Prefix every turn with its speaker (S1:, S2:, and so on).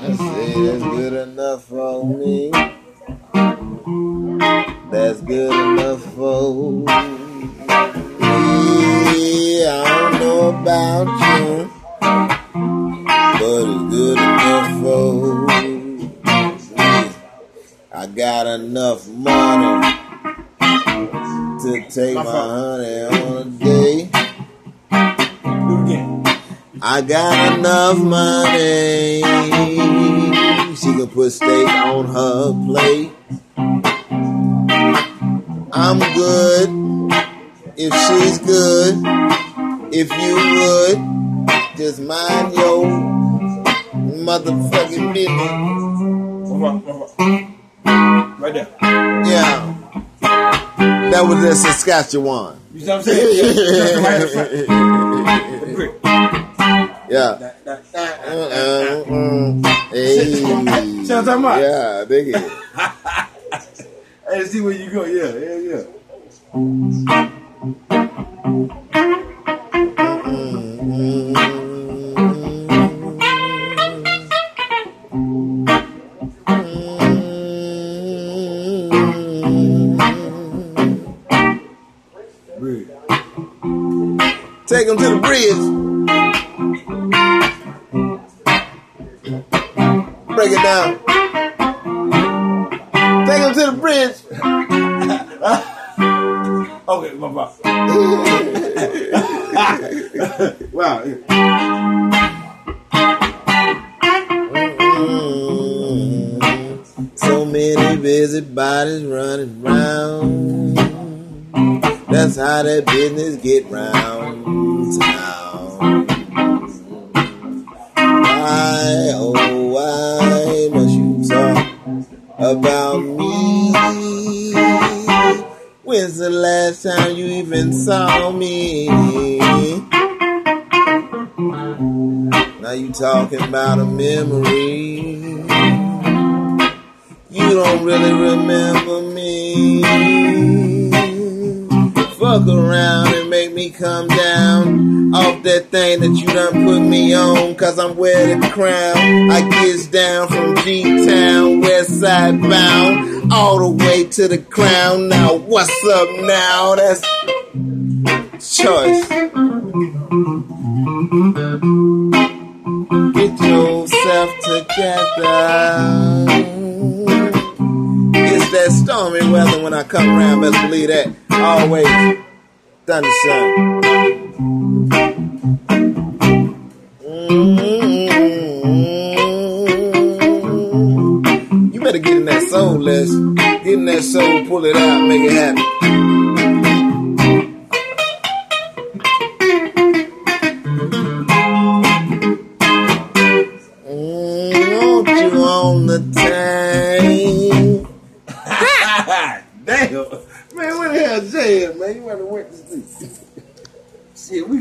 S1: I say that's good enough for me. That's good enough for me. I don't know about you, but it's good enough for me. I got enough money to take my honey on a day.
S2: Do it again.
S1: I got enough money. Put steak on her plate. I'm good if she's good. If you would, just mind your motherfucking business.
S2: Move on, move on. Right there.
S1: Yeah. That was in Saskatchewan.
S2: You see what I'm saying? Yeah, just the right in front. The brick.
S1: Yeah.
S2: See what I'm talking about?
S1: Yeah, dig it.
S2: that. Hey, see where you go. Yeah, yeah, yeah.
S1: Take them to the bridge. Break it down. Take them to the bridge.
S2: Okay, my bad. wow.
S1: Mm, So many busy bodies running round. That's how that business get round about me? When's the last time you even saw me? Now you talking about a memory. You don't really remember me. Fuck around me come down off that thing that you done put me on. Cause I'm wearing the crown. I gets down from G-Town, west side bound, all the way to the crown. Now what's up now? That's choice. Get yourself together. It's that stormy weather when I come around, best believe that. Always. Thunder. Mm-hmm. You better get in that soul, Les. Get in that soul, pull it out, make it happen.
S2: Damn. Man, what the hell is, man? You better went to sleep. Shit, we